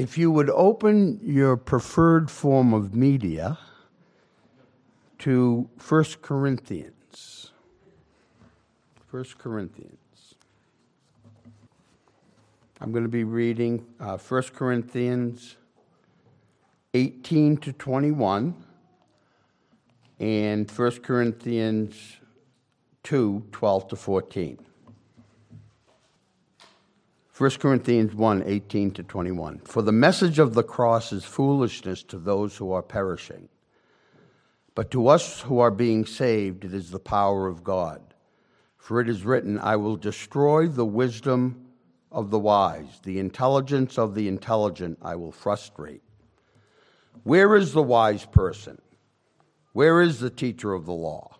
If you would open your preferred form of media to 1 Corinthians. 1 Corinthians. I'm going to be reading uh, 1 Corinthians 18 to 21 and 1 Corinthians 2 12 to 14. 1 Corinthians 1 18 to 21. For the message of the cross is foolishness to those who are perishing, but to us who are being saved, it is the power of God. For it is written, I will destroy the wisdom of the wise, the intelligence of the intelligent I will frustrate. Where is the wise person? Where is the teacher of the law?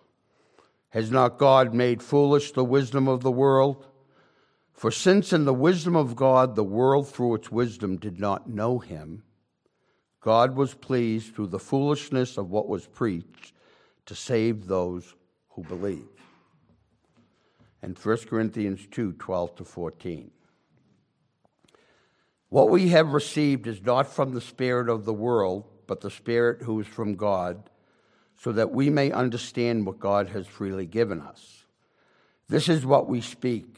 Has not God made foolish the wisdom of the world? For since in the wisdom of God the world through its wisdom did not know him, God was pleased through the foolishness of what was preached to save those who believe. And 1 Corinthians 2 12 to 14. What we have received is not from the Spirit of the world, but the Spirit who is from God, so that we may understand what God has freely given us. This is what we speak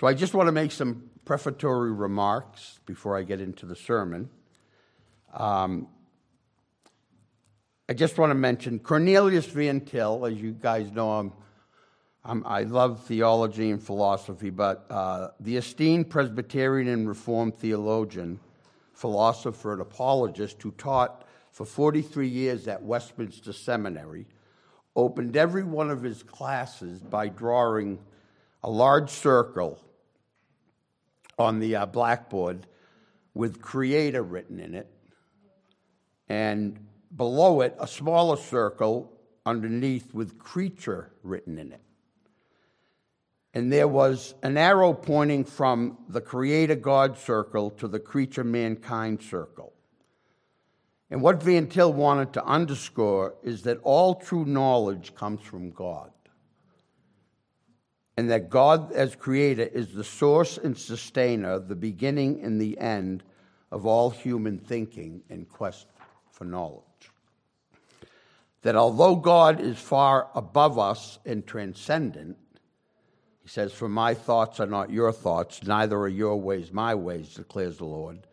So I just want to make some prefatory remarks before I get into the sermon. Um, I just want to mention Cornelius Van Til, as you guys know, I'm, I'm, i love theology and philosophy, but uh, the esteemed Presbyterian and Reformed theologian, philosopher, and apologist who taught for 43 years at Westminster Seminary, opened every one of his classes by drawing a large circle on the uh, blackboard with creator written in it, and below it, a smaller circle underneath with creature written in it. And there was an arrow pointing from the creator God circle to the creature mankind circle. And what Van Til wanted to underscore is that all true knowledge comes from God and that God, as creator, is the source and sustainer, the beginning and the end of all human thinking and quest for knowledge. That although God is far above us and transcendent, he says, For my thoughts are not your thoughts, neither are your ways my ways, declares the Lord.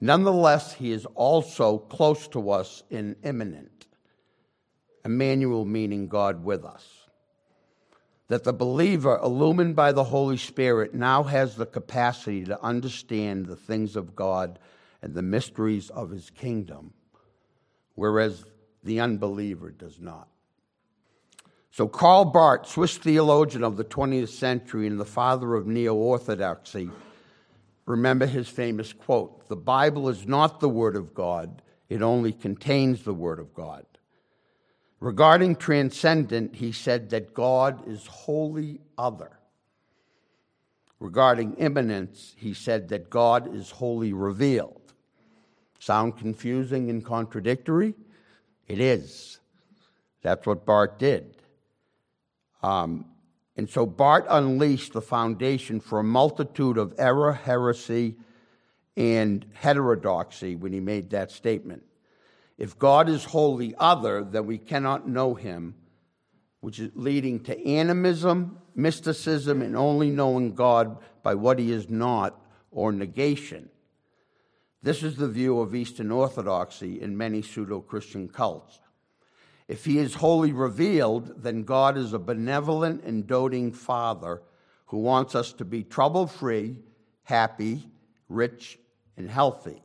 Nonetheless, he is also close to us and immanent. Emmanuel meaning God with us that the believer, illumined by the Holy Spirit, now has the capacity to understand the things of God and the mysteries of his kingdom, whereas the unbeliever does not. So, Karl Barth, Swiss theologian of the 20th century and the father of neo orthodoxy, remember his famous quote The Bible is not the Word of God, it only contains the Word of God. Regarding transcendent, he said that God is wholly other. Regarding immanence, he said that God is wholly revealed. Sound confusing and contradictory? It is. That's what Barth did. Um, and so Barth unleashed the foundation for a multitude of error, heresy, and heterodoxy when he made that statement. If God is wholly other, then we cannot know him, which is leading to animism, mysticism, and only knowing God by what he is not, or negation. This is the view of Eastern Orthodoxy in many pseudo Christian cults. If he is wholly revealed, then God is a benevolent and doting Father who wants us to be trouble free, happy, rich, and healthy.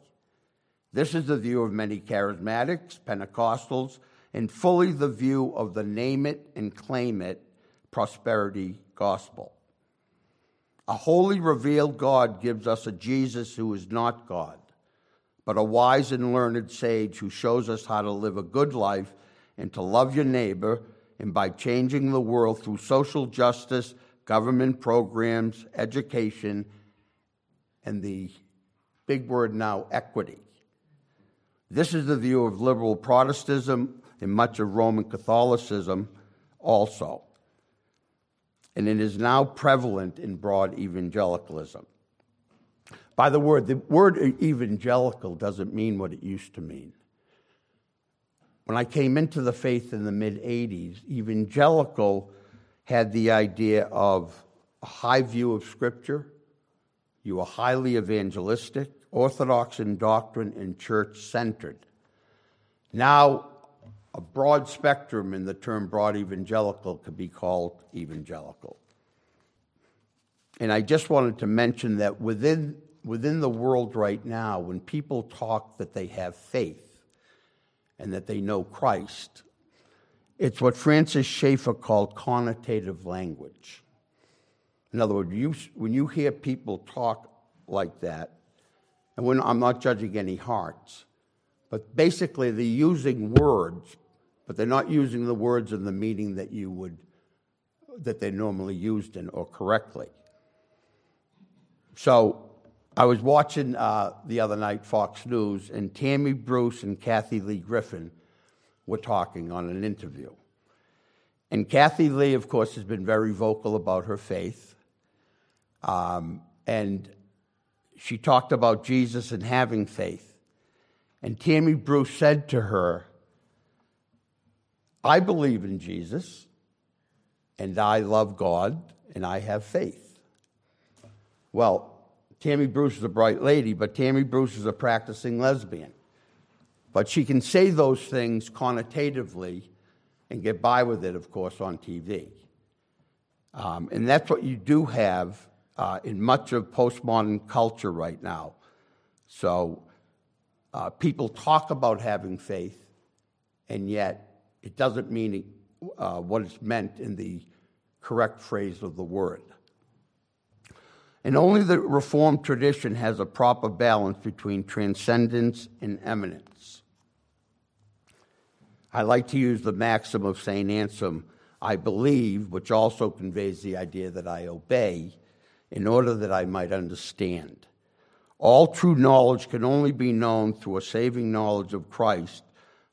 This is the view of many charismatics, Pentecostals, and fully the view of the name it and claim it prosperity gospel. A wholly revealed God gives us a Jesus who is not God, but a wise and learned sage who shows us how to live a good life and to love your neighbor, and by changing the world through social justice, government programs, education, and the big word now, equity. This is the view of liberal Protestantism and much of Roman Catholicism also. And it is now prevalent in broad evangelicalism. By the word, the word evangelical doesn't mean what it used to mean. When I came into the faith in the mid 80s, evangelical had the idea of a high view of Scripture, you were highly evangelistic, orthodox in doctrine, and church centered. Now, a broad spectrum in the term broad evangelical could be called evangelical. And I just wanted to mention that within, within the world right now, when people talk that they have faith and that they know Christ, it's what Francis Schaeffer called connotative language. In other words, you, when you hear people talk like that, and when, I'm not judging any hearts, but basically they're using words, but they're not using the words in the meaning that you would, that they're normally used in or correctly. So I was watching uh, the other night Fox News, and Tammy Bruce and Kathy Lee Griffin were talking on an interview. And Kathy Lee, of course, has been very vocal about her faith. Um, and she talked about Jesus and having faith. And Tammy Bruce said to her, I believe in Jesus, and I love God, and I have faith. Well, Tammy Bruce is a bright lady, but Tammy Bruce is a practicing lesbian. But she can say those things connotatively and get by with it, of course, on TV. Um, and that's what you do have uh, in much of postmodern culture right now. So uh, people talk about having faith, and yet it doesn't mean uh, what is meant in the correct phrase of the word. And only the Reformed tradition has a proper balance between transcendence and immanence. I like to use the maxim of St. Anselm I believe, which also conveys the idea that I obey, in order that I might understand. All true knowledge can only be known through a saving knowledge of Christ,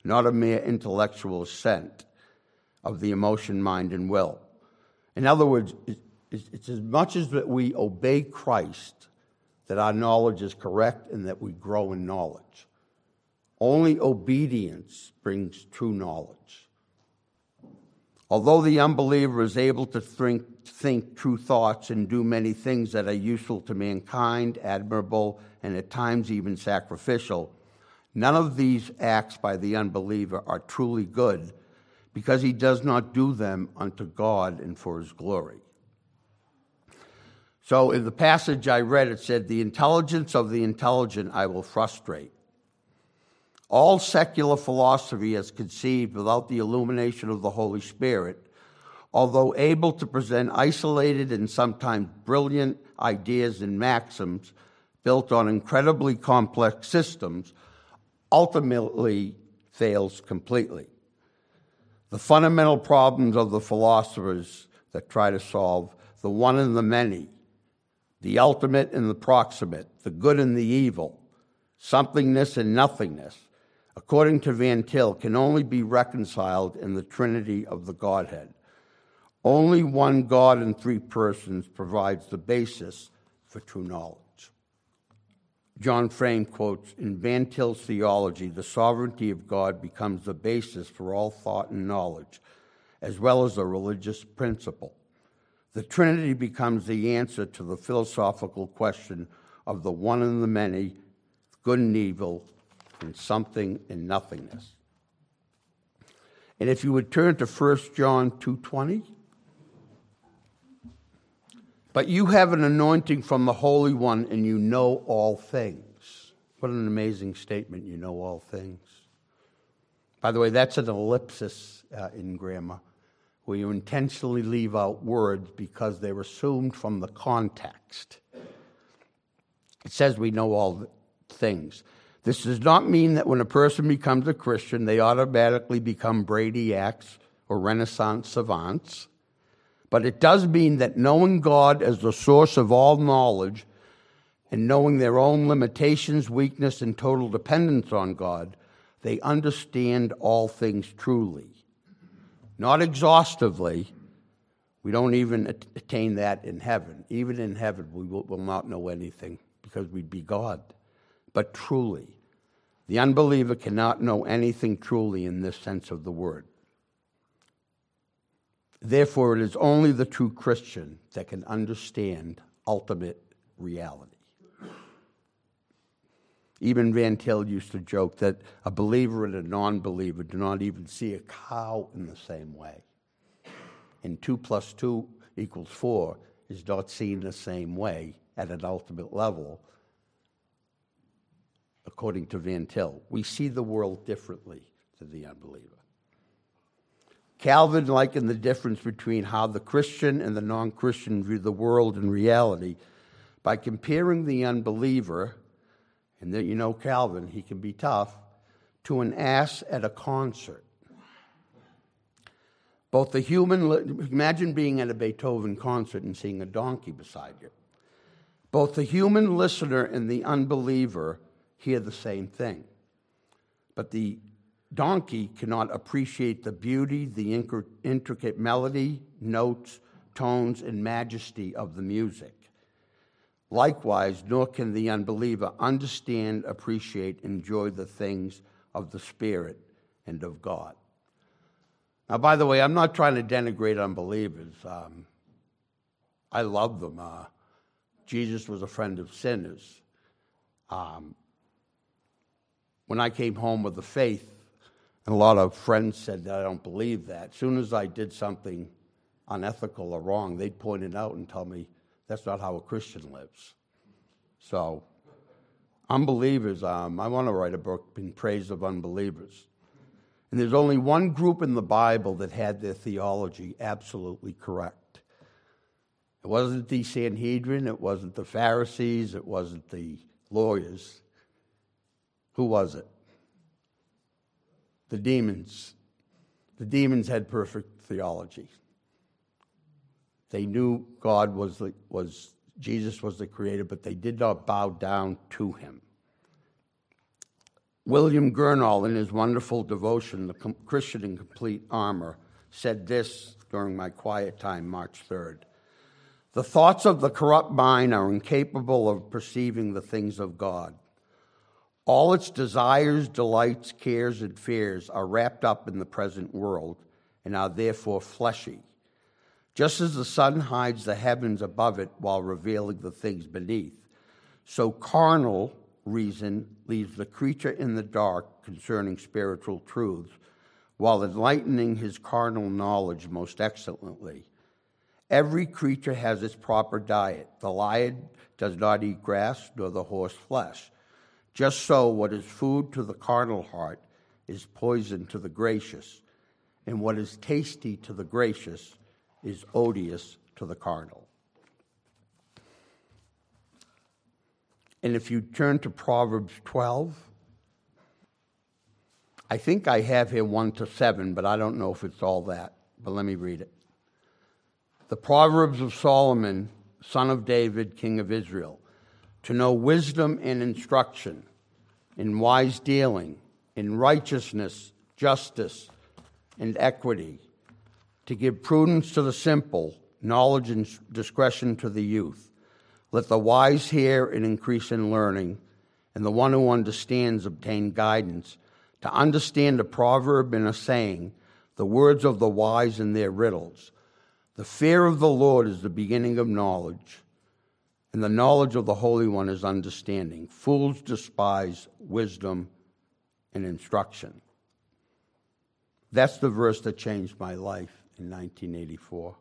not a mere intellectual assent of the emotion, mind, and will. In other words, it's as much as that we obey Christ that our knowledge is correct and that we grow in knowledge. Only obedience brings true knowledge. Although the unbeliever is able to think, think, true thoughts and do many things that are useful to mankind, admirable, and at times even sacrificial, none of these acts by the unbeliever are truly good because he does not do them unto God and for his glory. So in the passage I read, it said, The intelligence of the intelligent I will frustrate. All secular philosophy as conceived without the illumination of the Holy Spirit, although able to present isolated and sometimes brilliant ideas and maxims built on incredibly complex systems, ultimately fails completely. The fundamental problems of the philosophers that try to solve the one and the many the ultimate and the proximate, the good and the evil, somethingness and nothingness, according to Van Til, can only be reconciled in the Trinity of the Godhead. Only one God in three persons provides the basis for true knowledge. John Frame quotes In Van Til's theology, the sovereignty of God becomes the basis for all thought and knowledge, as well as a religious principle. The Trinity becomes the answer to the philosophical question of the one and the many, good and evil, and something and nothingness. And if you would turn to 1 John 2:20, but you have an anointing from the Holy One and you know all things. What an amazing statement, you know all things. By the way, that's an ellipsis uh, in grammar where you intentionally leave out words because they're assumed from the context. It says we know all things. This does not mean that when a person becomes a Christian, they automatically become brainiacs or Renaissance savants. But it does mean that knowing God as the source of all knowledge and knowing their own limitations, weakness, and total dependence on God, they understand all things truly. Not exhaustively. We don't even attain that in heaven. Even in heaven, we will, will not know anything because we'd be God. But truly, the unbeliever cannot know anything truly in this sense of the word. Therefore, it is only the true Christian that can understand ultimate reality. Even Van Til used to joke that a believer and a non believer do not even see a cow in the same way. And 2 plus 2 equals 4 is not seen the same way at an ultimate level, according to Van Til. We see the world differently than the unbeliever. Calvin likened the difference between how the Christian and the non Christian view the world and reality by comparing the unbeliever, and that you know Calvin, he can be tough, to an ass at a concert. Both the human, imagine being at a Beethoven concert and seeing a donkey beside you. Both the human listener and the unbeliever hear the same thing. But the donkey cannot appreciate the beauty, the intricate melody, notes, tones, and majesty of the music. Likewise, nor can the unbeliever understand, appreciate, enjoy the things of the Spirit and of God. Now, by the way, I'm not trying to denigrate unbelievers. Um, I love them. Uh, Jesus was a friend of sinners. Um, when I came home with the faith, and a lot of friends said that I don't believe that. As soon as I did something unethical or wrong, they'd point it out and tell me that's not how a Christian lives. So, unbelievers, um, I want to write a book in praise of unbelievers. And there's only one group in the Bible that had their theology absolutely correct. It wasn't the Sanhedrin, it wasn't the Pharisees, it wasn't the lawyers. Who was it? The demons. The demons had perfect theology. They knew God was, the, was Jesus was the creator, but they did not bow down to him. William Gurnall, in his wonderful devotion, The Christian in Complete Armor, said this during my quiet time, March 3rd. The thoughts of the corrupt mind are incapable of perceiving the things of God. All its desires, delights, cares, and fears are wrapped up in the present world and are therefore fleshy. Just as the sun hides the heavens above it while revealing the things beneath, so carnal reason leaves the creature in the dark concerning spiritual truths, while enlightening his carnal knowledge most excellently. Every creature has its proper diet. The lion does not eat grass, nor the horse flesh just so, what is food to the carnal heart is poison to the gracious, and what is tasty to the gracious is odious to the carnal. And if you turn to Proverbs 12, I think I have here 1 to 7, but I don't know if it's all that. But let me read it. The Proverbs of Solomon, son of David, king of Israel to know wisdom and instruction, in wise dealing, in righteousness, justice, and equity, to give prudence to the simple, knowledge and discretion to the youth. Let the wise hear and increase in learning, and the one who understands obtain guidance. To understand a proverb and a saying, the words of the wise and their riddles. The fear of the Lord is the beginning of knowledge and the knowledge of the Holy One is understanding. Fools despise wisdom and instruction. That's the verse that changed my life in 1984.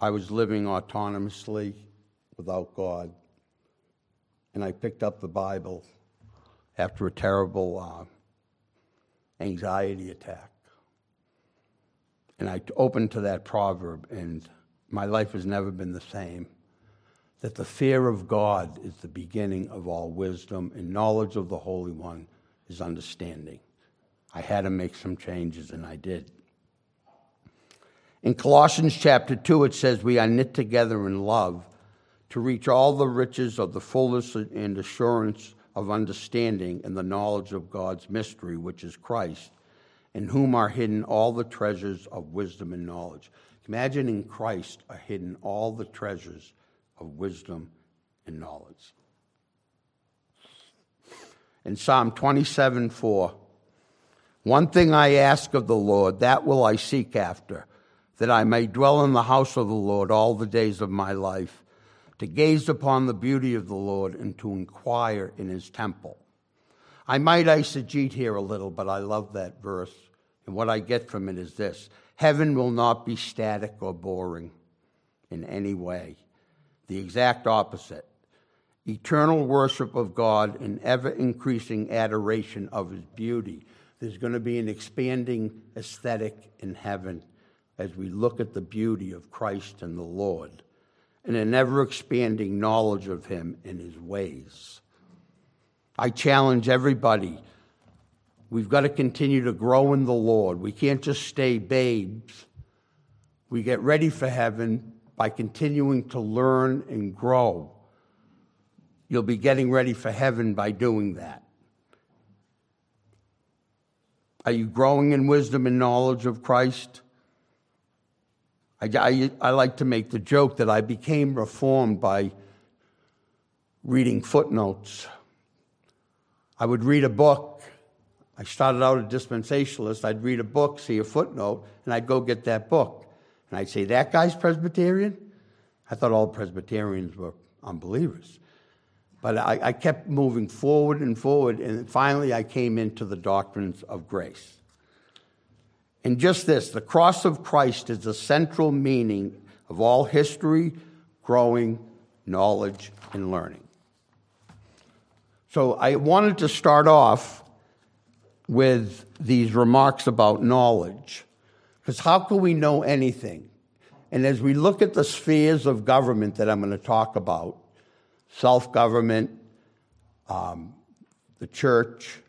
I was living autonomously without God, and I picked up the Bible after a terrible uh, anxiety attack. And I opened to that proverb, and my life has never been the same. that the fear of God is the beginning of all wisdom, and knowledge of the Holy One is understanding. I had to make some changes, and I did. In Colossians chapter 2, it says, We are knit together in love to reach all the riches of the fullness and assurance of understanding and the knowledge of God's mystery, which is Christ, in whom are hidden all the treasures of wisdom and knowledge. Imagine in Christ are hidden all the treasures of wisdom and knowledge. In Psalm 27 4, one thing I ask of the Lord, that will I seek after, that I may dwell in the house of the Lord all the days of my life, to gaze upon the beauty of the Lord and to inquire in his temple. I might eisegete here a little, but I love that verse. And what I get from it is this Heaven will not be static or boring in any way the exact opposite eternal worship of God and ever increasing adoration of His beauty. There's going to be an expanding aesthetic in heaven as we look at the beauty of Christ and the Lord, and an ever expanding knowledge of Him and His ways. I challenge everybody. We've got to continue to grow in the Lord. We can't just stay babes. We get ready for heaven by continuing to learn and grow. You'll be getting ready for heaven by doing that. Are you growing in wisdom and knowledge of Christ? I, I, I, like to make the joke that I became reformed by reading footnotes. I would read a book. I started out a dispensationalist. I'd read a book, see a footnote, and I'd go get that book. And I'd say, That guy's Presbyterian? I thought all Presbyterians were unbelievers. But I, I, kept moving forward and forward, and finally I came into the doctrines of grace. And just this the cross of Christ is the central meaning of all history, growing, knowledge, and learning. So I wanted to start off with these remarks about knowledge. Because how can we know anything? And as we look at the spheres of government that I'm going to talk about self government, um, the church,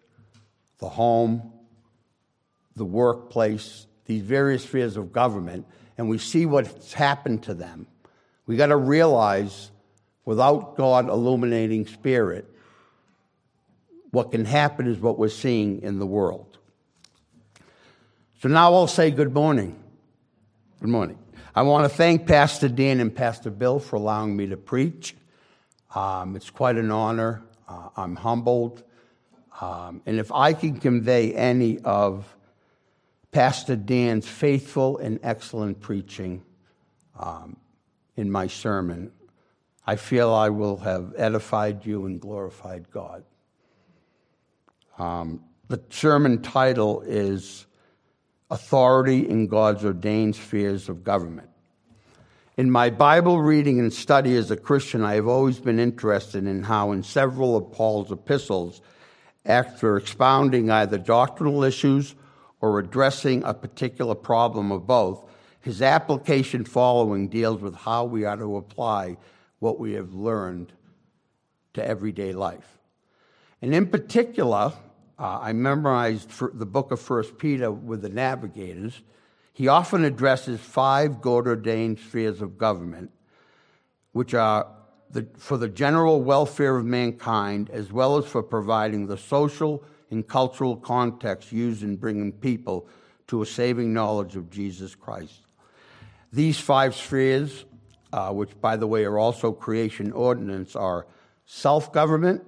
the home, the workplace, these various spheres of government, and we see what's happened to them, we got to realize without God illuminating spirit, what can happen is what we're seeing in the world. So now I'll say good morning. Good morning. I want to thank Pastor Dan and Pastor Bill for allowing me to preach. Um, it's quite an honor. Uh, I'm humbled. Um, and if I can convey any of Pastor Dan's faithful and excellent preaching um, in my sermon, I feel I will have edified you and glorified God. Um, the sermon title is authority in God's ordained spheres of government. In my Bible reading and study as a Christian, I have always been interested in how, in several of Paul's epistles, after expounding either doctrinal issues or addressing a particular problem of both, his application following deals with how we are to apply what we have learned to everyday life. And in particular, uh, I memorized the book of First Peter with the navigators. He often addresses five God ordained spheres of government, which are the, for the general welfare of mankind, as well as for providing the social and cultural context used in bringing people to a saving knowledge of Jesus Christ. These five spheres, uh, which by the way are also creation ordinance, are self government,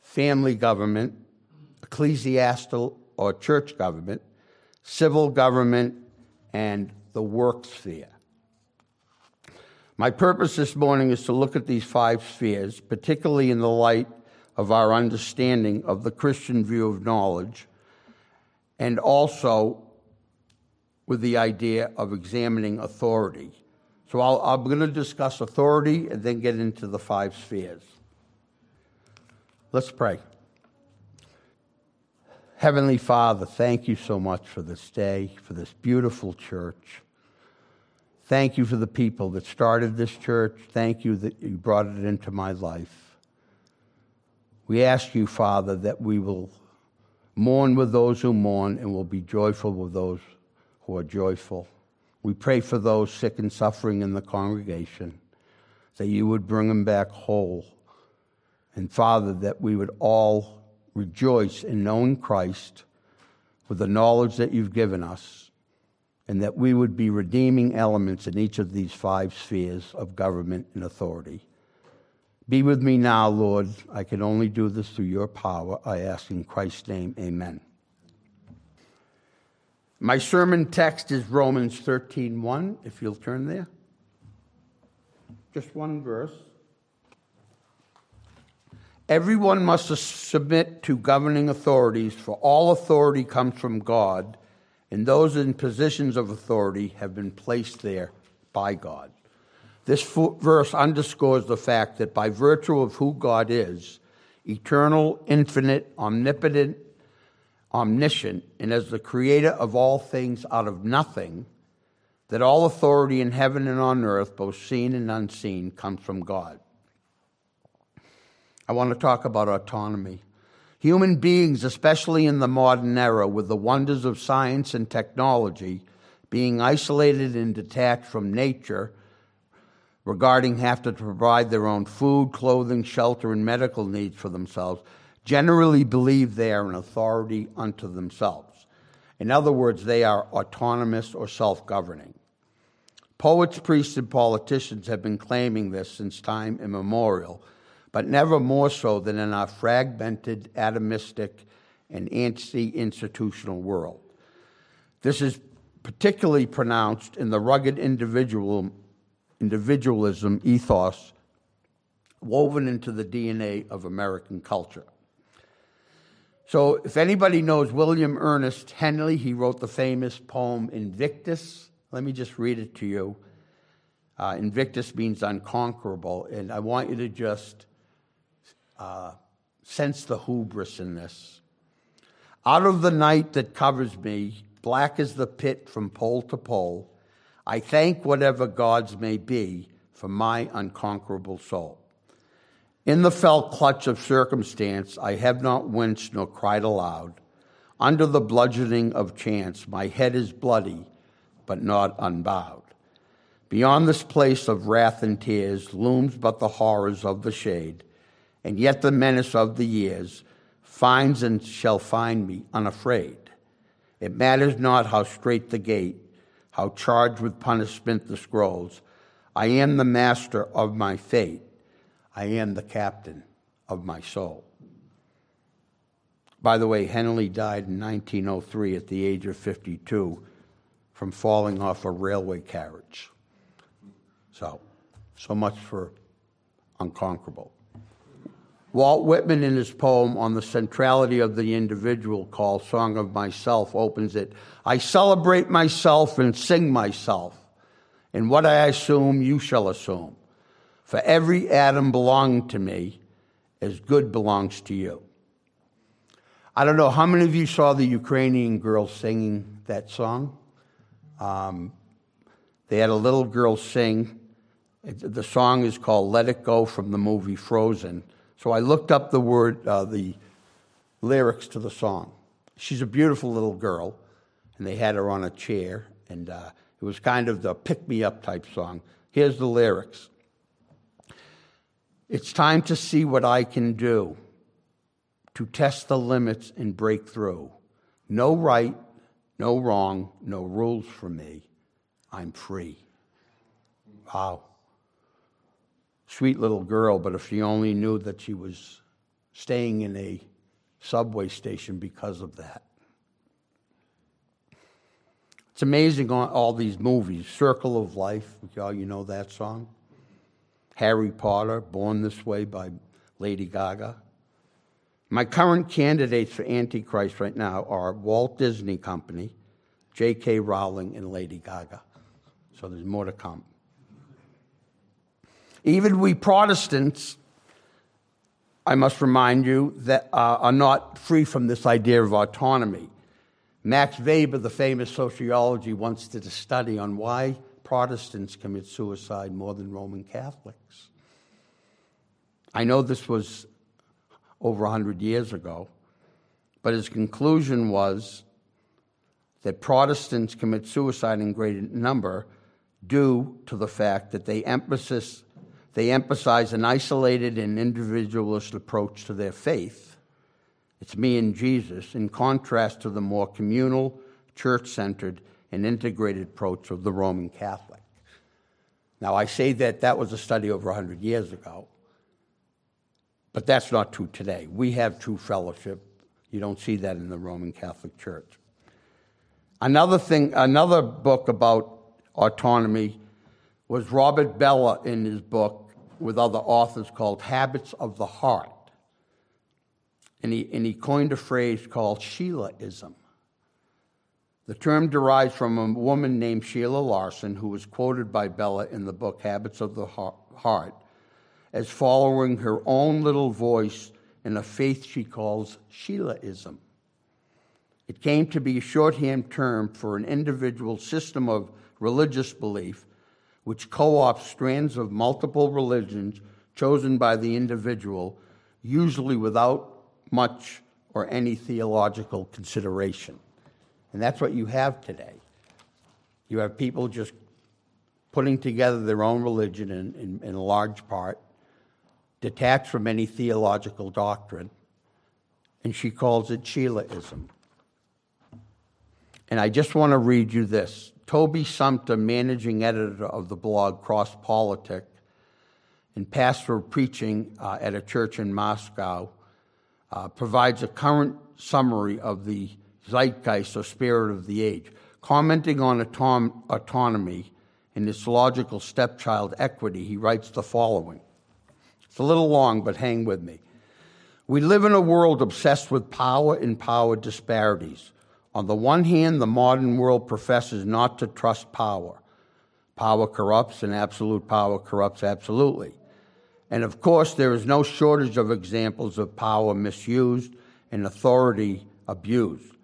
family government, ecclesiastical or church government, civil government, and the work sphere. My purpose this morning is to look at these five spheres, particularly in the light of our understanding of the Christian view of knowledge, and also with the idea of examining authority. So i am going to discuss authority and then get into the five spheres. Let's pray. Heavenly Father, thank you so much for this day, for this beautiful church. Thank you for the people that started this church. Thank you that you brought it into my life. We ask you, Father, that we will mourn with those who mourn and will be joyful with those who are joyful. We pray for those sick and suffering in the congregation, that you would bring them back whole. And Father, that we would all rejoice in knowing Christ with the knowledge that you've given us, and that we would be redeeming elements in each of these five spheres of government and authority. Be with me now, Lord. I can only do this through your power. I ask in Christ's name, amen. My sermon text is Romans 13:1, if you'll turn there. Just one verse. Everyone must submit to governing authorities, for all authority comes from God, and those in positions of authority have been placed there by God. This verse underscores the fact that by virtue of who God is, eternal, infinite, omnipotent, omniscient, and as the creator of all things out of nothing, that all authority in heaven and on earth, both seen and unseen, comes from God. I want to talk about autonomy. Human beings, especially in the modern era, with the wonders of science and technology, being isolated and detached from nature, regarding have to provide their own food, clothing, shelter, and medical needs for themselves, generally believe they are an authority unto themselves. In other words, they are autonomous or self governing. Poets, priests, and politicians have been claiming this since time immemorial but never more so than in our fragmented, atomistic, and anti institutional world. This is particularly pronounced in the rugged individual, individualism ethos woven into the DNA of American culture. So, if anybody knows William Ernest Henley, he wrote the famous poem Invictus. Let me just read it to you. Uh, Invictus means unconquerable, and I want you to just uh, sense the hubris in this. Out of the night that covers me, black as the pit from pole to pole, I thank whatever gods may be for my unconquerable soul. In the fell clutch of circumstance, I have not winced nor cried aloud. Under the bludgeoning of chance, my head is bloody, but not unbowed. Beyond this place of wrath and tears looms but the horrors of the shade and yet the menace of the years finds and shall find me unafraid. It matters not how strait the gate, how charged with punishment the scrolls. I am the master of my fate. I am the captain of my soul. By the way, Henley died in 1903 at the age of 52 from falling off a railway carriage. So, so much for unconquerable. Walt Whitman, in his poem on the centrality of the individual called Song of Myself, opens it I celebrate myself and sing myself, and what I assume, you shall assume. For every atom belonging to me, as good belongs to you. I don't know how many of you saw the Ukrainian girl singing that song. Um, they had a little girl sing. The song is called Let It Go from the movie Frozen. So I looked up the word, uh, the lyrics to the song. She's a beautiful little girl, and they had her on a chair, and uh, it was kind of the pick me up type song. Here's the lyrics It's time to see what I can do, to test the limits and break through. No right, no wrong, no rules for me. I'm free. Wow sweet little girl, but if she only knew that she was staying in a subway station because of that. It's amazing all these movies. Circle of Life, y'all, you know that song? Harry Potter, Born This Way by Lady Gaga. My current candidates for Antichrist right now are Walt Disney Company, J.K. Rowling, and Lady Gaga. So there's more to come. Even we Protestants, I must remind you, that uh, are not free from this idea of autonomy. Max Weber, the famous sociology, once did a study on why Protestants commit suicide more than Roman Catholics. I know this was over 100 years ago, but his conclusion was that Protestants commit suicide in greater number due to the fact that they emphasis they emphasize an isolated and individualist approach to their faith. It's me and Jesus, in contrast to the more communal, church centered, and integrated approach of the Roman Catholic. Now, I say that that was a study over 100 years ago, but that's not true today. We have true fellowship. You don't see that in the Roman Catholic Church. Another thing, another book about autonomy was Robert Bellah in his book with other authors called Habits of the Heart. And he, and he coined a phrase called Sheilaism. The term derives from a woman named Sheila Larson, who was quoted by Bellah in the book Habits of the Heart as following her own little voice in a faith she calls Sheilaism. It came to be a shorthand term for an individual system of religious belief which co opts strands of multiple religions chosen by the individual, usually without much or any theological consideration. And that's what you have today. You have people just putting together their own religion in, in, in large part, detached from any theological doctrine, and she calls it Sheilaism. And I just want to read you this. Toby Sumpter, managing editor of the blog Cross Politic and pastor of preaching uh, at a church in Moscow, uh, provides a current summary of the zeitgeist or spirit of the age. Commenting on autom- autonomy and its logical stepchild equity, he writes the following. It's a little long, but hang with me. We live in a world obsessed with power and power disparities. On the one hand, the modern world professes not to trust power. Power corrupts, and absolute power corrupts absolutely. And of course, there is no shortage of examples of power misused and authority abused.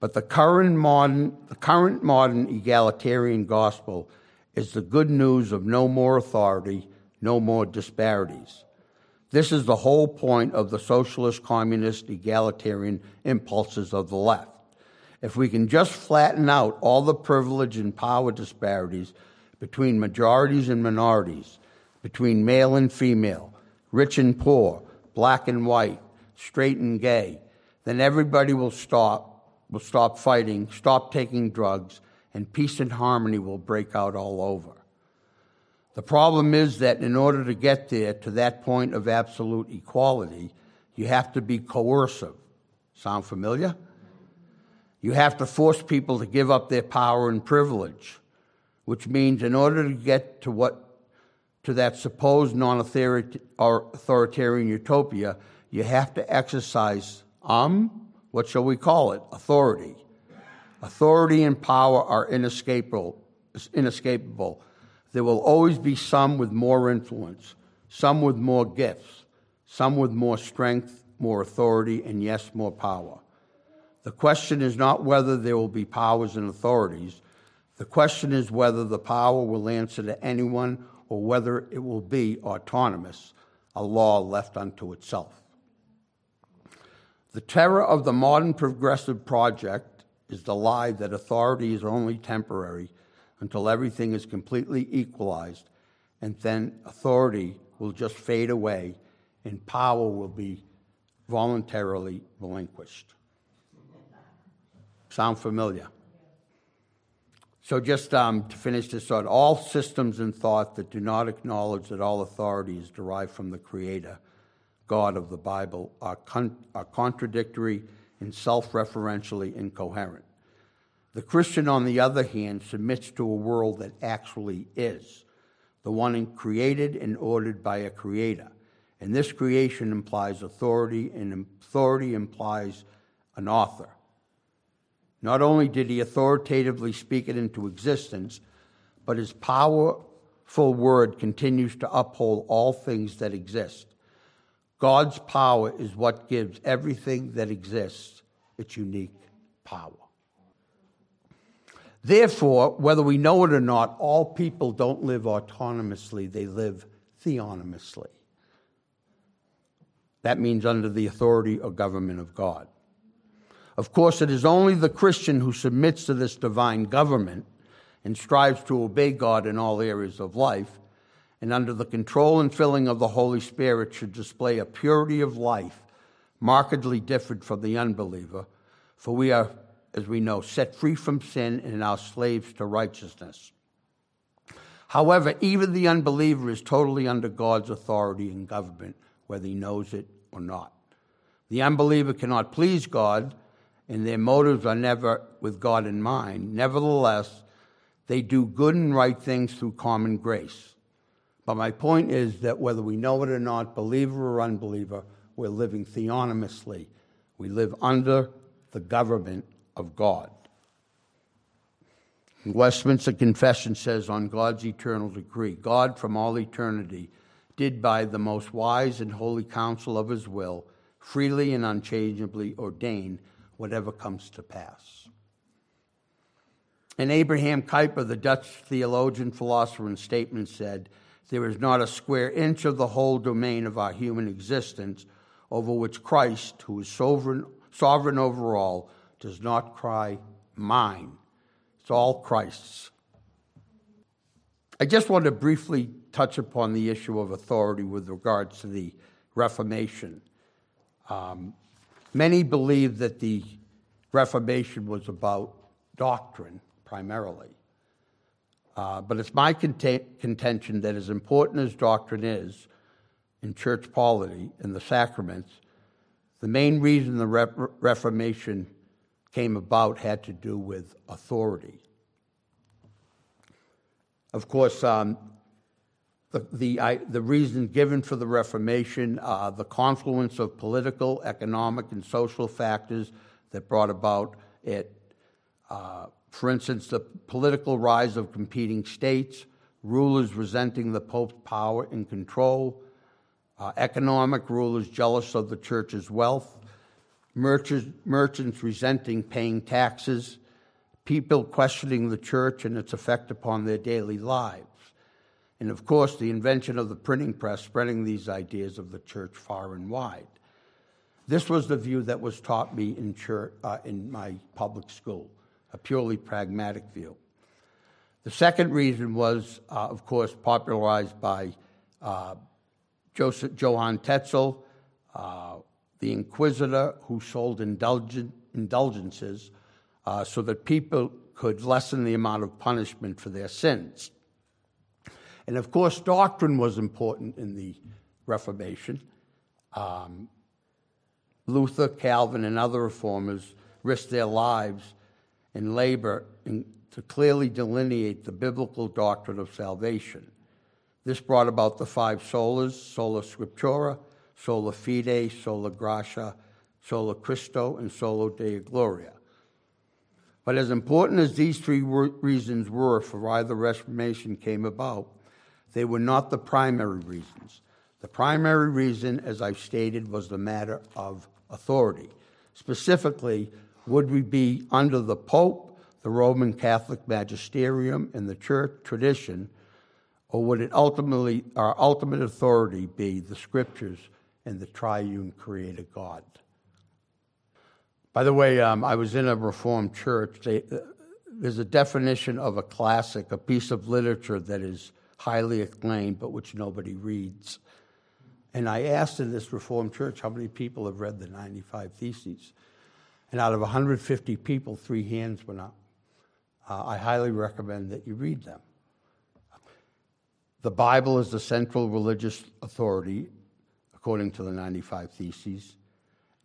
But the current modern, the current modern egalitarian gospel is the good news of no more authority, no more disparities. This is the whole point of the socialist, communist, egalitarian impulses of the left. If we can just flatten out all the privilege and power disparities between majorities and minorities, between male and female, rich and poor, black and white, straight and gay, then everybody will stop, will stop fighting, stop taking drugs, and peace and harmony will break out all over. The problem is that in order to get there to that point of absolute equality, you have to be coercive. Sound familiar? You have to force people to give up their power and privilege, which means in order to get to what to that supposed non-authoritarian utopia, you have to exercise um, what shall we call it? Authority. Authority and power are inescapable. Inescapable. There will always be some with more influence, some with more gifts, some with more strength, more authority, and yes, more power. The question is not whether there will be powers and authorities. The question is whether the power will answer to anyone or whether it will be autonomous, a law left unto itself. The terror of the modern progressive project is the lie that authority is only temporary until everything is completely equalized, and then authority will just fade away and power will be voluntarily relinquished. Sound familiar? So, just um, to finish this thought, all systems and thought that do not acknowledge that all authority is derived from the Creator, God of the Bible, are, con- are contradictory and self referentially incoherent. The Christian, on the other hand, submits to a world that actually is, the one created and ordered by a creator. And this creation implies authority, and authority implies an author. Not only did he authoritatively speak it into existence, but his powerful word continues to uphold all things that exist. God's power is what gives everything that exists its unique power. Therefore, whether we know it or not, all people don't live autonomously, they live theonomously. That means under the authority or government of God. Of course, it is only the Christian who submits to this divine government and strives to obey God in all areas of life, and under the control and filling of the Holy Spirit should display a purity of life markedly different from the unbeliever, for we are as we know, set free from sin and now slaves to righteousness. However, even the unbeliever is totally under God's authority and government, whether he knows it or not. The unbeliever cannot please God, and their motives are never with God in mind. Nevertheless, they do good and right things through common grace. But my point is that whether we know it or not, believer or unbeliever, we're living theonomously. We live under the government of God. Westminster Confession says on God's eternal decree God from all eternity did by the most wise and holy counsel of his will freely and unchangeably ordain whatever comes to pass. And Abraham Kuyper, the Dutch theologian, philosopher, and statesman, said, There is not a square inch of the whole domain of our human existence over which Christ, who is sovereign, sovereign over all, does not cry, Mine. It's all Christ's. I just want to briefly touch upon the issue of authority with regards to the Reformation. Um, many believe that the Reformation was about doctrine primarily. Uh, but it's my contention that as important as doctrine is in church polity and the sacraments, the main reason the Re- Reformation came about had to do with authority. Of course, um, the, the, the reason given for the Reformation, uh, the confluence of political, economic, and social factors that brought about it. Uh, for instance, the political rise of competing states, rulers resenting the Pope's power and control, uh, economic rulers jealous of the church's wealth, merchants, merchants resenting paying taxes, people questioning the church and its effect upon their daily lives. And of course, the invention of the printing press spreading these ideas of the church far and wide. This was the view that was taught me in, church, uh, in my public school, a purely pragmatic view. The second reason was, uh, of course, popularized by uh, Joseph, Johann Tetzel, uh, the inquisitor who sold indulgent, indulgences uh, so that people could lessen the amount of punishment for their sins. And of course, doctrine was important in the Reformation. Um, Luther, Calvin, and other reformers risked their lives in labor in, to clearly delineate the biblical doctrine of salvation. This brought about the five solas sola scriptura, sola fide, sola gratia, sola Christo, and sola Deo Gloria. But as important as these three reasons were for why the Reformation came about, they were not the primary reasons. The primary reason, as I've stated, was the matter of authority. Specifically, would we be under the Pope, the Roman Catholic magisterium, and the church tradition, or would it ultimately, our ultimate authority be the scriptures and the triune creator God. By the way, um, I was in a Reformed church. They, uh, there's a definition of a classic, a piece of literature that is highly acclaimed but which nobody reads. And I asked in this Reformed church how many people have read the 95 Theses. And out of 150 people, three hands went up. Uh, I highly recommend that you read them. The Bible is the central religious authority according to the 95 Theses,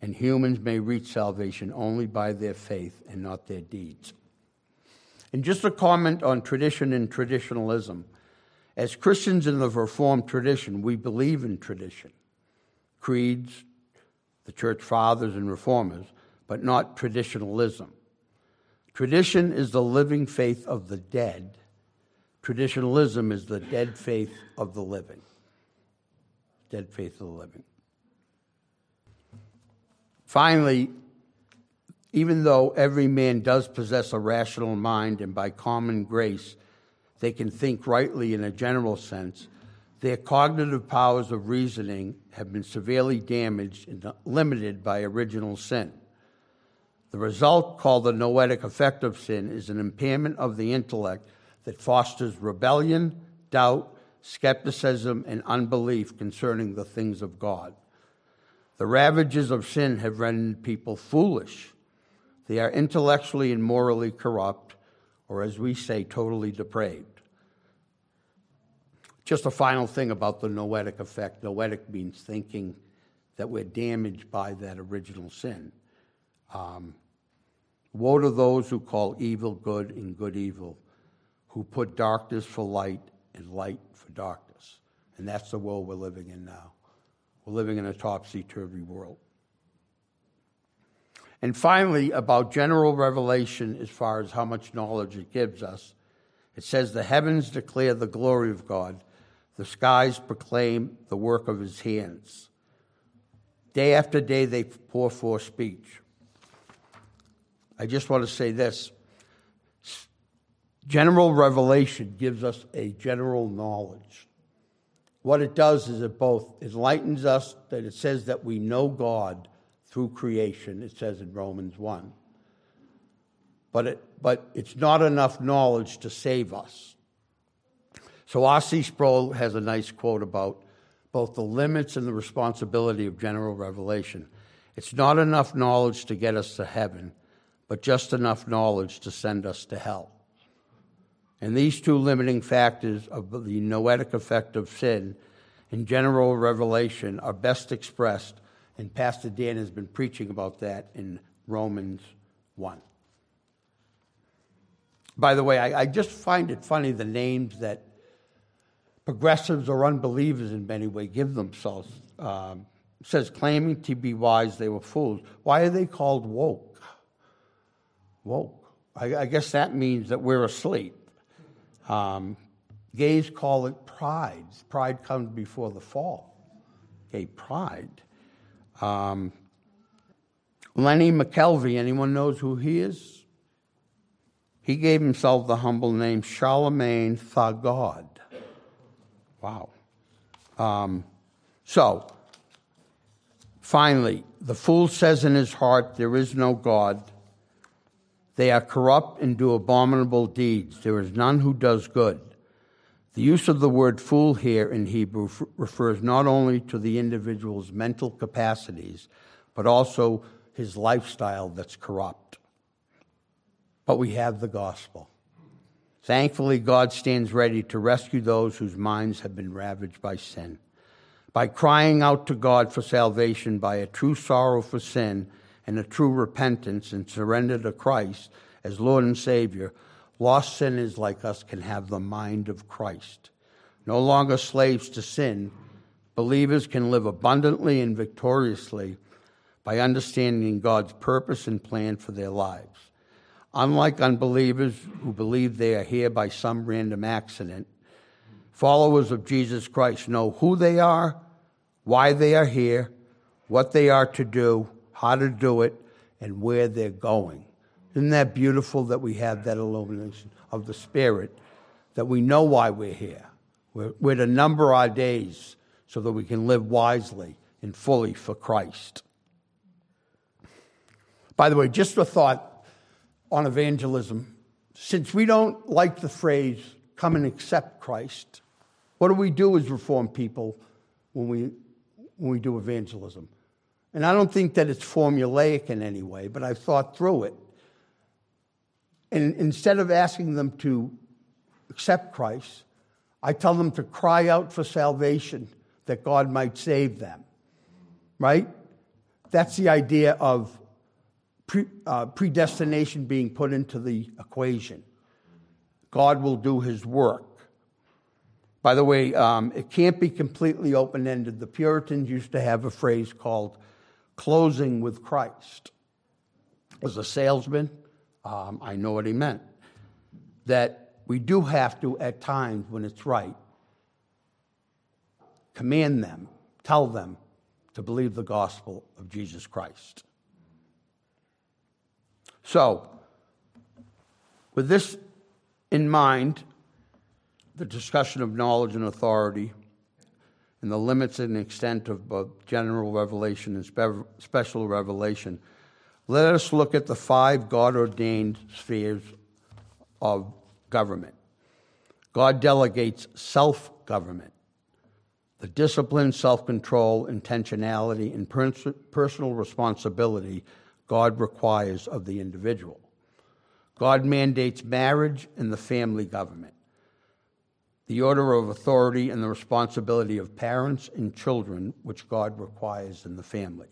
and humans may reach salvation only by their faith and not their deeds. And just a comment on tradition and traditionalism. As Christians in the Reformed tradition, we believe in tradition, creeds, the church fathers and reformers, but not traditionalism. Tradition is the living faith of the dead. Traditionalism is the dead faith of the living dead faith of the living. Finally, Even though every man does possess a rational mind, and by common grace they can think rightly in a general sense, their cognitive powers of reasoning have been severely damaged and limited by original sin. The result, called the noetic effect of sin, is an impairment of the intellect that fosters rebellion, doubt, skepticism, and unbelief concerning the things of God. The ravages of sin have rendered people foolish. They are intellectually and morally corrupt, or as we say, totally depraved. Just a final thing about the noetic effect. Noetic means thinking that we're damaged by that original sin. Um, woe to those who call evil good and good evil, who put darkness for light and light for darkness. And that's the world we're living in now. We're living in a topsy turvy world. And finally, about general revelation as far as how much knowledge it gives us, it says, The heavens declare the glory of God, the skies proclaim the work of his hands. Day after day, they pour forth speech. I just want to say this general revelation gives us a general knowledge. What it does is it both enlightens us that it says that we know God through creation, it says in Romans 1. But, it, but it's not enough knowledge to save us. So R.C. Sproul has a nice quote about both the limits and the responsibility of general revelation. It's not enough knowledge to get us to heaven, but just enough knowledge to send us to hell. And these two limiting factors of the noetic effect of sin and general revelation are best expressed, and Pastor Dan has been preaching about that in Romans 1. By the way, I, I just find it funny the names that progressives or unbelievers in many ways give themselves. Um, says claiming to be wise, they were fools. Why are they called woke? Woke. I, I guess that means that we're asleep. Um, gays call it pride. Pride comes before the fall. Gay pride. Um, Lenny McKelvey, anyone knows who he is? He gave himself the humble name Charlamagne tha God. Wow. Um, so, finally, the fool says in his heart, There is no God. They are corrupt and do abominable deeds. There is none who does good. The use of the word fool here in Hebrew f- refers not only to the individual's mental capacities, but also his lifestyle that's corrupt. But we have the gospel. Thankfully, God stands ready to rescue those whose minds have been ravaged by sin. By crying out to God for salvation by a true sorrow for sin, and a true repentance and surrender to Christ as Lord and Savior, lost sinners like us can have the mind of Christ. No longer slaves to sin, believers can live abundantly and victoriously by understanding God's purpose and plan for their lives. Unlike unbelievers who believe they are here by some random accident, followers of Jesus Christ know who they are, why they are here, what they are to do, how to do it, and where they're going. Isn't that beautiful that we have that illumination of the Spirit, that we know why we're here? We're, we're to number our days so that we can live wisely and fully for Christ. By the way, just a thought on evangelism. Since we don't like the phrase, come and accept Christ, what do we do as reformed people when we, when we do evangelism? And I don't think that it's formulaic in any way, but I've thought through it. And instead of asking them to accept Christ, I tell them to cry out for salvation that God might save them. Right? That's the idea of pre, uh, predestination being put into the equation. God will do his work. By the way, um, it can't be completely open ended. The Puritans used to have a phrase called closing with Christ. As a salesman, um, I know what he meant. That we do have to, at times when it's right, command them, tell them to believe the gospel of Jesus Christ. So, with this in mind, the discussion of knowledge and authority, and the limits and extent of both general revelation and spe- special revelation, let us look at the five God ordained spheres of government. God delegates self government, the discipline, self control, intentionality, and pers- personal responsibility God requires of the individual. God mandates marriage and the family government, the order of authority and the responsibility of parents and children, which God requires in the family.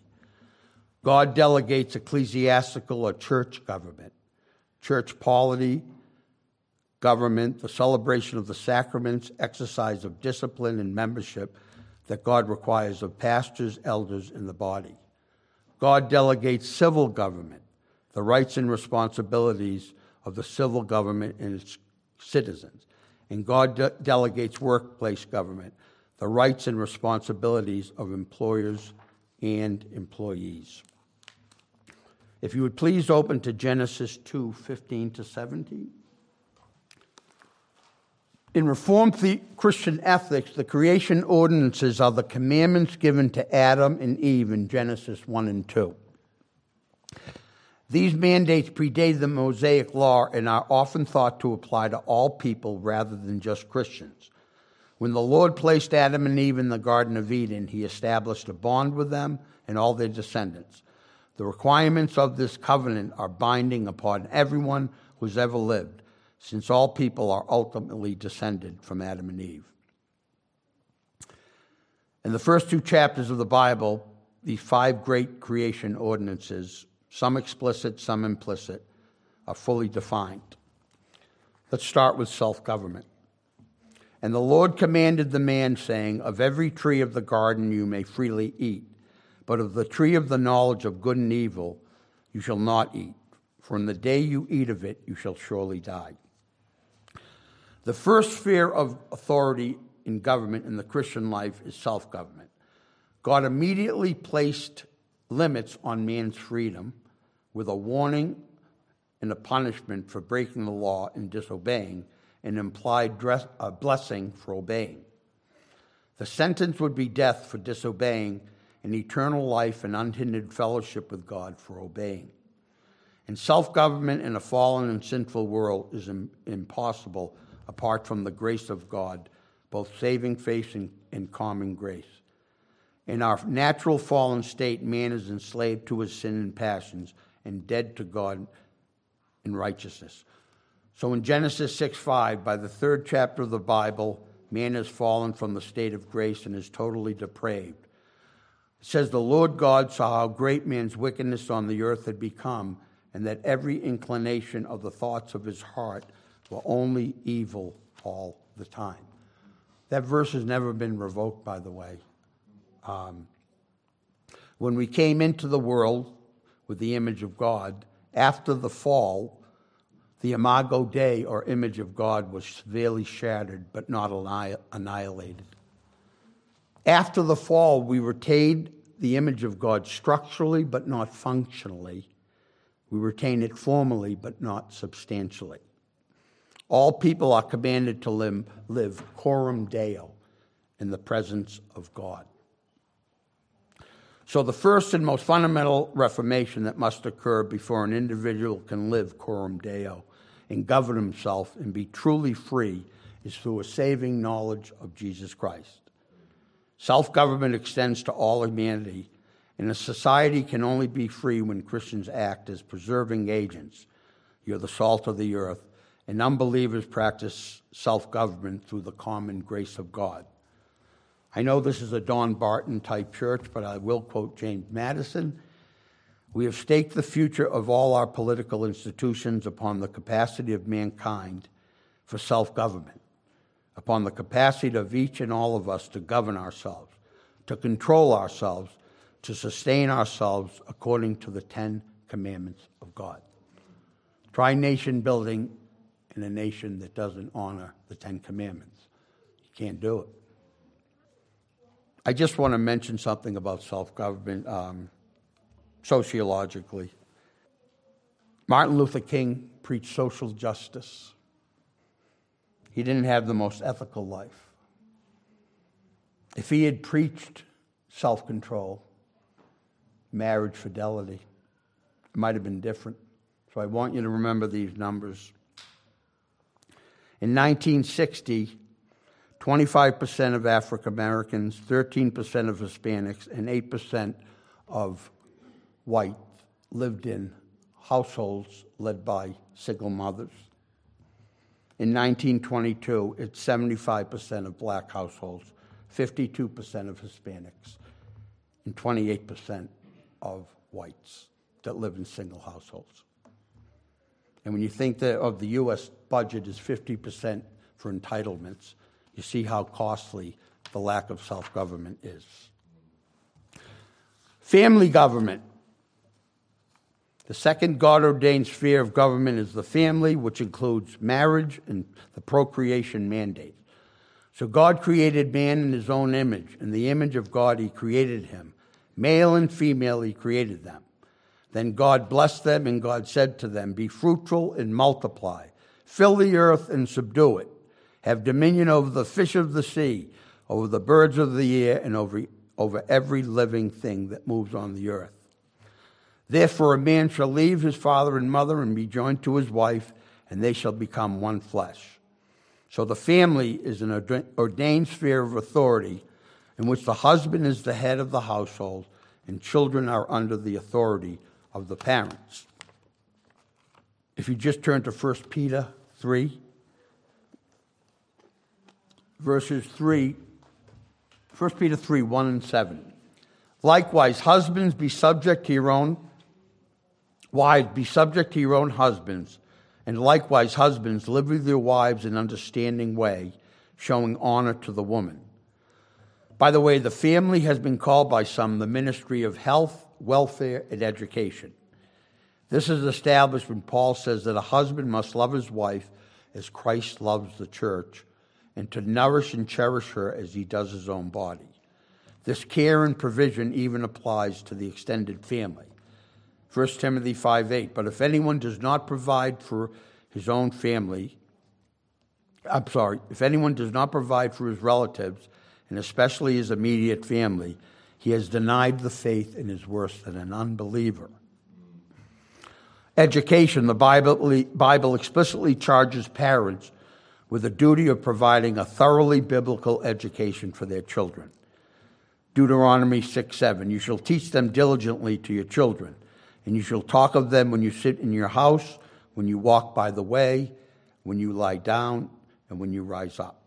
God delegates ecclesiastical or church government, church polity, government, the celebration of the sacraments, exercise of discipline and membership that God requires of pastors, elders, in the body. God delegates civil government, the rights and responsibilities of the civil government and its citizens. And God de- delegates workplace government, the rights and responsibilities of employers and employees. If you would please open to Genesis 2 15 to 17. In Reformed the- Christian ethics, the creation ordinances are the commandments given to Adam and Eve in Genesis 1 and 2. These mandates predate the Mosaic Law and are often thought to apply to all people rather than just Christians. When the Lord placed Adam and Eve in the Garden of Eden, he established a bond with them and all their descendants. The requirements of this covenant are binding upon everyone who's ever lived, since all people are ultimately descended from Adam and Eve. In the first two chapters of the Bible, these five great creation ordinances, some explicit, some implicit, are fully defined. Let's start with self government. And the Lord commanded the man, saying, Of every tree of the garden you may freely eat, but of the tree of the knowledge of good and evil you shall not eat, for in the day you eat of it you shall surely die. The first sphere of authority in government in the Christian life is self government. God immediately placed limits on man's freedom with a warning and a punishment for breaking the law and disobeying, and implied dress, a blessing for obeying. The sentence would be death for disobeying, and eternal life and unhindered fellowship with God for obeying. And self government in a fallen and sinful world is Im- impossible apart from the grace of God, both saving faith and, and common grace. In our natural fallen state, man is enslaved to his sin and passions and dead to God in righteousness. So in Genesis 6 5, by the third chapter of the Bible, man has fallen from the state of grace and is totally depraved. It says, The Lord God saw how great man's wickedness on the earth had become, and that every inclination of the thoughts of his heart were only evil all the time. That verse has never been revoked, by the way. Um, when we came into the world with the image of God, after the fall, the imago Dei, or image of God, was severely shattered but not annihilated. After the fall, we retained the image of God structurally but not functionally. We retain it formally but not substantially. All people are commanded to live, live coram deo in the presence of God. So, the first and most fundamental reformation that must occur before an individual can live coram deo and govern himself and be truly free is through a saving knowledge of Jesus Christ. Self government extends to all humanity, and a society can only be free when Christians act as preserving agents. You're the salt of the earth, and unbelievers practice self government through the common grace of God. I know this is a Don Barton type church, but I will quote James Madison. We have staked the future of all our political institutions upon the capacity of mankind for self government, upon the capacity of each and all of us to govern ourselves, to control ourselves, to sustain ourselves according to the Ten Commandments of God. Tri Nation building in a nation that doesn't honor the Ten Commandments. You can't do it. I just want to mention something about self government um, sociologically. Martin Luther King preached social justice. He didn't have the most ethical life. If he had preached self control, marriage fidelity, it might have been different. So I want you to remember these numbers. In 1960, 25% of African Americans, 13% of Hispanics, and 8% of whites lived in households led by single mothers. In 1922, it's 75% of black households, 52% of Hispanics, and 28% of whites that live in single households. And when you think that of the U.S. budget is 50% for entitlements, you see how costly the lack of self government is. Family government. The second God ordained sphere of government is the family, which includes marriage and the procreation mandate. So God created man in his own image. In the image of God, he created him. Male and female, he created them. Then God blessed them, and God said to them, Be fruitful and multiply, fill the earth and subdue it, have dominion over the fish of the sea, over the birds of the air, and over, over every living thing that moves on the earth. Therefore, a man shall leave his father and mother and be joined to his wife, and they shall become one flesh. So the family is an ordained sphere of authority in which the husband is the head of the household and children are under the authority of the parents. If you just turn to 1 Peter 3, verses 3, 1 Peter 3, 1 and 7. Likewise, husbands, be subject to your own Wives, be subject to your own husbands, and likewise, husbands, live with your wives in an understanding way, showing honor to the woman. By the way, the family has been called by some the ministry of health, welfare, and education. This is established when Paul says that a husband must love his wife as Christ loves the church, and to nourish and cherish her as he does his own body. This care and provision even applies to the extended family. 1 Timothy 5 8. But if anyone does not provide for his own family, I'm sorry, if anyone does not provide for his relatives, and especially his immediate family, he has denied the faith and is worse than an unbeliever. Education. The Bible, Bible explicitly charges parents with the duty of providing a thoroughly biblical education for their children. Deuteronomy 6 7. You shall teach them diligently to your children and you shall talk of them when you sit in your house, when you walk by the way, when you lie down, and when you rise up.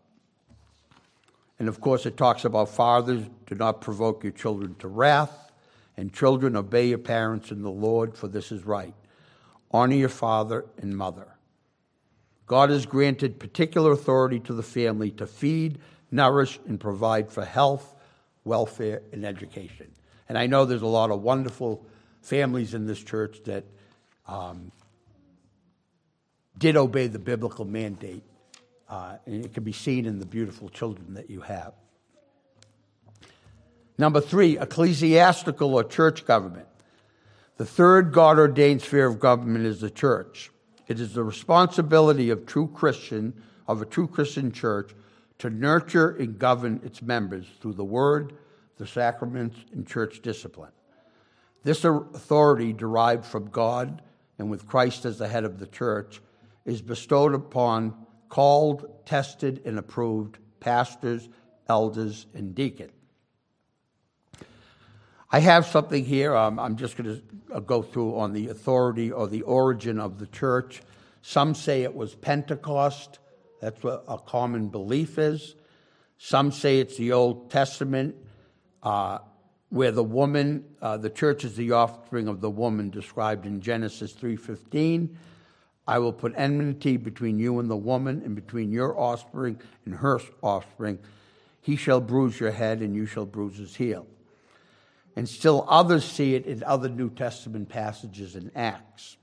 And of course, it talks about fathers, do not provoke your children to wrath, and children, obey your parents in the Lord, for this is right. Honor your father and mother. God has granted particular authority to the family to feed, nourish, and provide for health, welfare, and education. And I know there's a lot of wonderful families in this church that um, did obey the biblical mandate. Uh, and it can be seen in the beautiful children that you have. Number three, ecclesiastical or church government. The third God ordained sphere of government is the church. It is the responsibility of true Christian, of a true Christian church, to nurture and govern its members through the word, the sacraments, and church discipline. This authority, derived from God and with Christ as the head of the church, is bestowed upon called, tested, and approved pastors, elders, and deacons. I have something here. Um, I'm just going to uh, go through on the authority or the origin of the church. Some say it was Pentecost. That's what a common belief is. Some say it's the Old Testament. Uh, where the woman, uh, the church is the offspring of the woman described in Genesis 3:15. I will put enmity between you and the woman, and between your offspring and her offspring. He shall bruise your head, and you shall bruise his heel. And still others see it in other New Testament passages in Acts.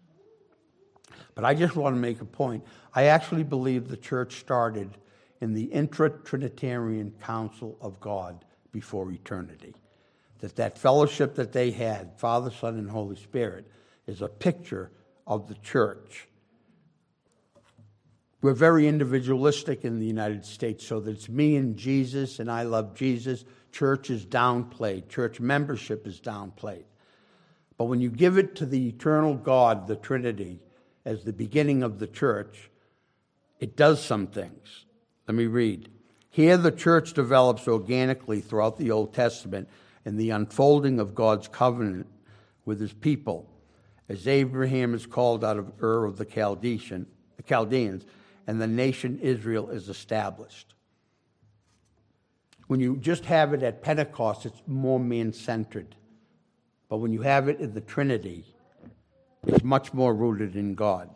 But I just want to make a point. I actually believe the church started in the intra Trinitarian council of God before eternity that that fellowship that they had, Father, Son, and Holy Spirit, is a picture of the church. We're very individualistic in the United States, so that it's me and Jesus, and I love Jesus. Church is downplayed, church membership is downplayed. But when you give it to the eternal God, the Trinity, as the beginning of the church, it does some things. Let me read. Here, the church develops organically throughout the Old Testament in the unfolding of God's covenant with his people, as Abraham is called out of Ur of the Chaldean, the Chaldeans, and the nation Israel is established. When you just have it at Pentecost, it's more man centered. But when you have it in the Trinity, it's much more rooted in God.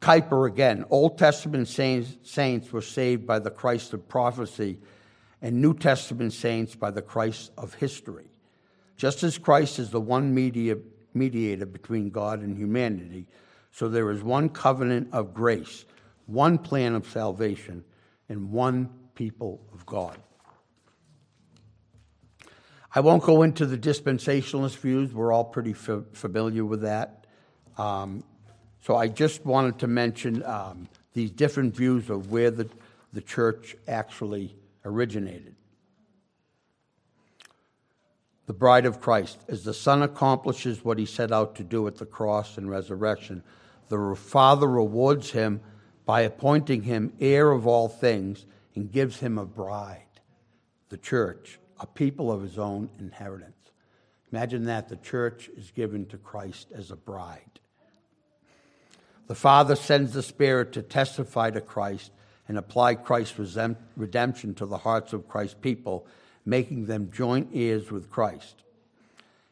Kuyper again Old Testament saints, saints were saved by the Christ of prophecy, and New Testament saints by the Christ of history. Just as Christ is the one media, mediator between God and humanity, so there is one covenant of grace, one plan of salvation, and one people of God. I won't go into the dispensationalist views. We're all pretty f- familiar with that. Um, so I just wanted to mention um, these different views of where the, the church actually originated. The bride of Christ. As the Son accomplishes what he set out to do at the cross and resurrection, the Father rewards him by appointing him heir of all things and gives him a bride, the church a people of his own inheritance. Imagine that the church is given to Christ as a bride. The Father sends the Spirit to testify to Christ and apply Christ's redemption to the hearts of Christ's people, making them joint heirs with Christ.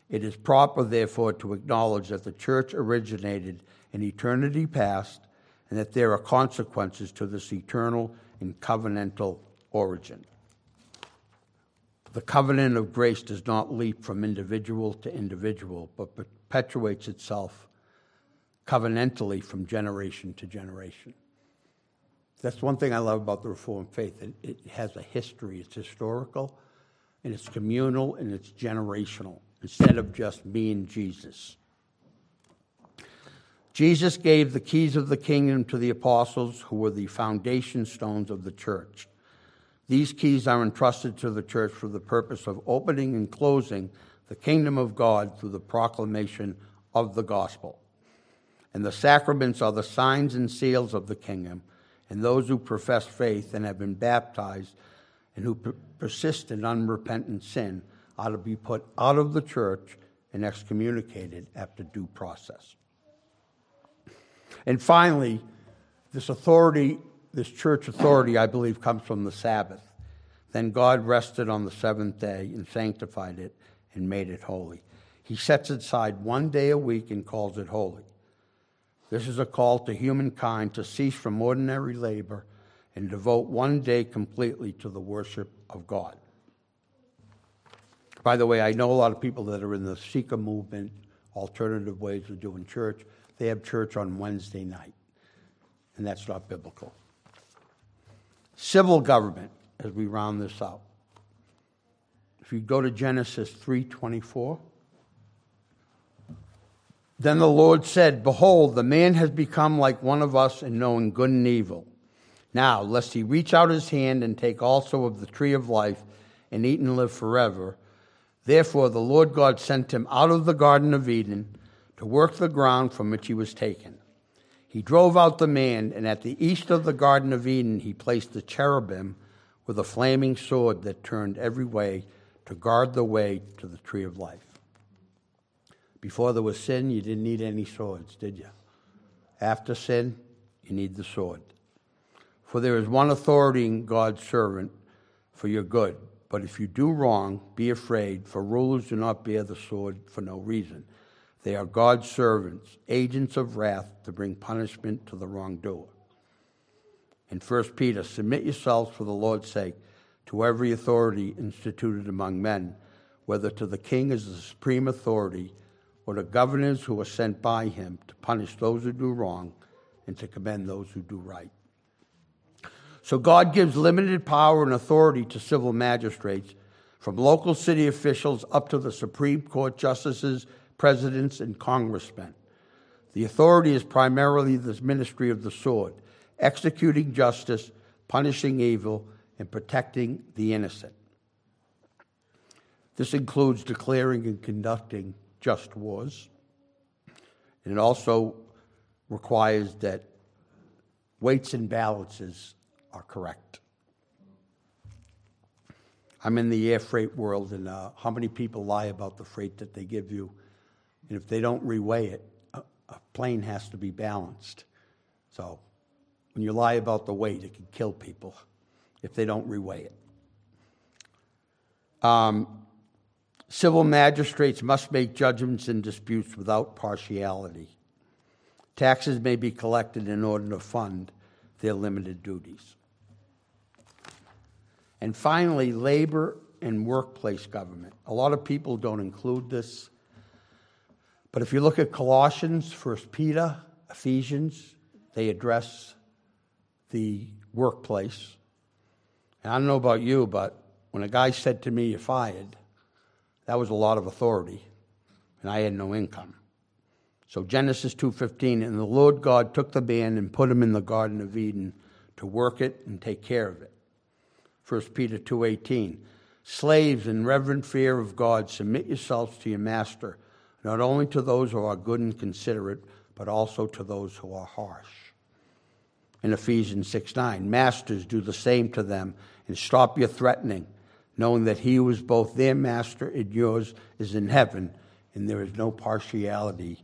It is proper, therefore, to acknowledge that the church originated in eternity past and that there are consequences to this eternal and covenantal origin. The covenant of grace does not leap from individual to individual, but perpetuates itself covenantally from generation to generation. That's one thing I love about the Reformed faith. It, it has a history, it's historical, and it's communal, and it's generational, instead of just me and Jesus. Jesus gave the keys of the kingdom to the apostles, who were the foundation stones of the church. These keys are entrusted to the church for the purpose of opening and closing the kingdom of God through the proclamation of the gospel. And the sacraments are the signs and seals of the kingdom, and those who profess faith and have been baptized and who persist in unrepentant sin are to be put out of the church and excommunicated after due process. And finally, this authority this church authority, I believe, comes from the Sabbath. Then God rested on the seventh day and sanctified it and made it holy. He sets aside one day a week and calls it holy. This is a call to humankind to cease from ordinary labor and devote one day completely to the worship of God. By the way, I know a lot of people that are in the Seeker movement, alternative ways of doing church. They have church on Wednesday night, and that's not biblical. Civil government, as we round this out. If you go to Genesis 3:24, then the Lord said, Behold, the man has become like one of us in knowing good and evil. Now, lest he reach out his hand and take also of the tree of life and eat and live forever. Therefore, the Lord God sent him out of the Garden of Eden to work the ground from which he was taken. He drove out the man, and at the east of the Garden of Eden, he placed the cherubim with a flaming sword that turned every way to guard the way to the tree of life. Before there was sin, you didn't need any swords, did you? After sin, you need the sword. For there is one authority in God's servant for your good. But if you do wrong, be afraid, for rulers do not bear the sword for no reason. They are God's servants, agents of wrath to bring punishment to the wrongdoer. In 1 Peter, submit yourselves for the Lord's sake to every authority instituted among men, whether to the king as the supreme authority or to governors who are sent by him to punish those who do wrong and to commend those who do right. So God gives limited power and authority to civil magistrates, from local city officials up to the Supreme Court justices presidents, and congressmen. The authority is primarily the ministry of the sword, executing justice, punishing evil, and protecting the innocent. This includes declaring and conducting just wars. And it also requires that weights and balances are correct. I'm in the air freight world, and uh, how many people lie about the freight that they give you? And if they don't reweigh it, a, a plane has to be balanced. So when you lie about the weight, it can kill people if they don't reweigh it. Um, civil magistrates must make judgments in disputes without partiality. Taxes may be collected in order to fund their limited duties. And finally, labor and workplace government. A lot of people don't include this. But if you look at Colossians, First Peter, Ephesians, they address the workplace. And I don't know about you, but when a guy said to me, You're fired, that was a lot of authority, and I had no income. So Genesis 2:15 and the Lord God took the man and put him in the garden of Eden to work it and take care of it. 1 Peter 2:18 Slaves in reverent fear of God submit yourselves to your master not only to those who are good and considerate but also to those who are harsh. In Ephesians 6 9, Masters do the same to them and stop your threatening knowing that he who is both their master and yours is in heaven and there is no partiality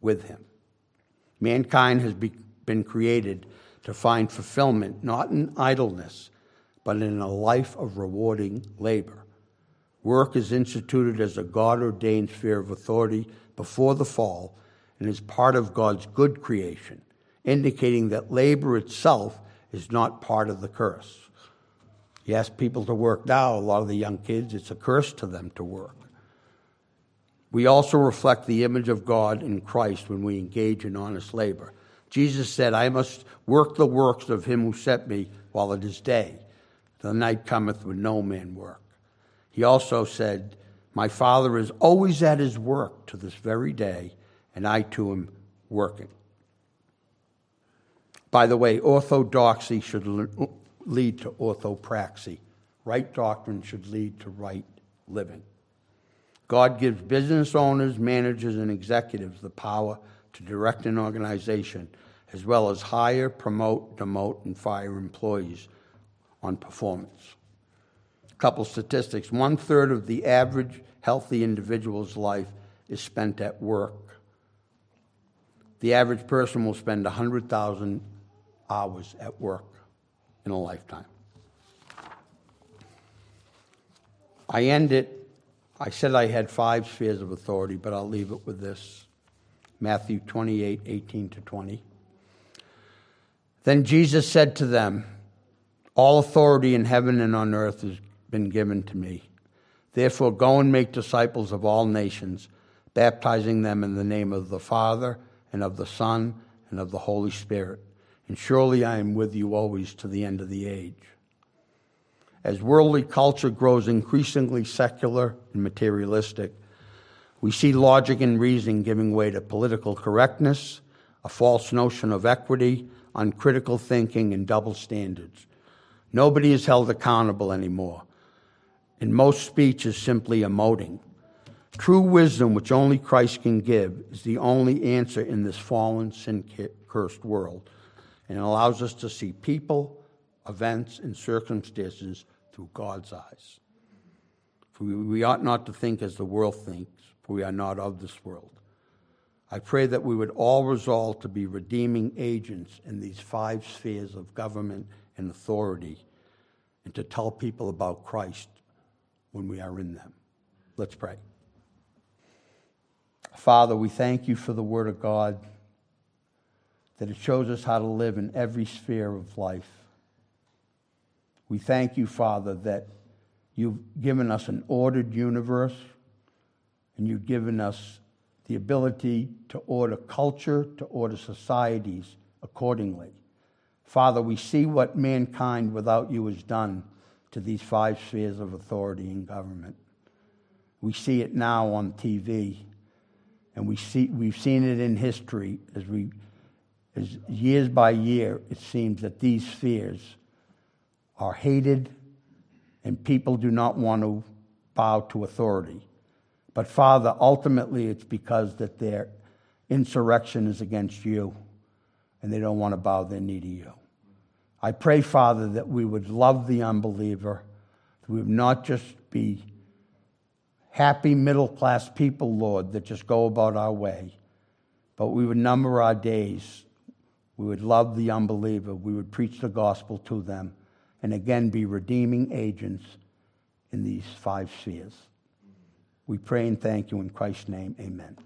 with him. Mankind has be, been created to find fulfillment not in idleness but in a life of rewarding labor. Work is instituted as a God ordained sphere of authority before the fall and is part of God's good creation, indicating that labor itself is not part of the curse. You ask people to work now, a lot of the young kids, it's a curse to them to work. We also reflect the image of God in Christ when we engage in honest labor. Jesus said, I must work the works of him who sent me while it is day. The night cometh when no man work. He also said, My Father is always at his work to this very day, and I too am working. By the way, orthodoxy should lead to orthopraxy. Right doctrine should lead to right living. God gives business owners, managers, and executives the power to direct an organization, as well as hire, promote, demote, and fire employees on performance. Couple statistics one third of the average healthy individual's life is spent at work. The average person will spend 100,000 hours at work in a lifetime. I end it. I said I had five spheres of authority, but I'll leave it with this Matthew 28 18 to 20. Then Jesus said to them, all authority in heaven and on earth has been given to me. Therefore, go and make disciples of all nations, baptizing them in the name of the Father, and of the Son, and of the Holy Spirit. And surely I am with you always to the end of the age. As worldly culture grows increasingly secular and materialistic, we see logic and reason giving way to political correctness, a false notion of equity, uncritical thinking, and double standards. Nobody is held accountable anymore. And most speech is simply emoting. True wisdom, which only Christ can give, is the only answer in this fallen, sin cursed world. And it allows us to see people, events, and circumstances through God's eyes. For we ought not to think as the world thinks, for we are not of this world. I pray that we would all resolve to be redeeming agents in these five spheres of government and authority and to tell people about Christ when we are in them. Let's pray. Father, we thank you for the Word of God, that it shows us how to live in every sphere of life. We thank you, Father, that you've given us an ordered universe and you've given us the ability to order culture, to order societies accordingly. Father, we see what mankind without you has done to these five spheres of authority in government. We see it now on TV. And we see, we've seen it in history as we, as years by year, it seems that these spheres are hated and people do not want to bow to authority. But Father, ultimately it's because that their insurrection is against you and they don't want to bow their knee to you. I pray, Father, that we would love the unbeliever, that we would not just be happy middle class people, Lord, that just go about our way, but we would number our days. We would love the unbeliever. We would preach the gospel to them, and again be redeeming agents in these five spheres. We pray and thank you in Christ's name. Amen.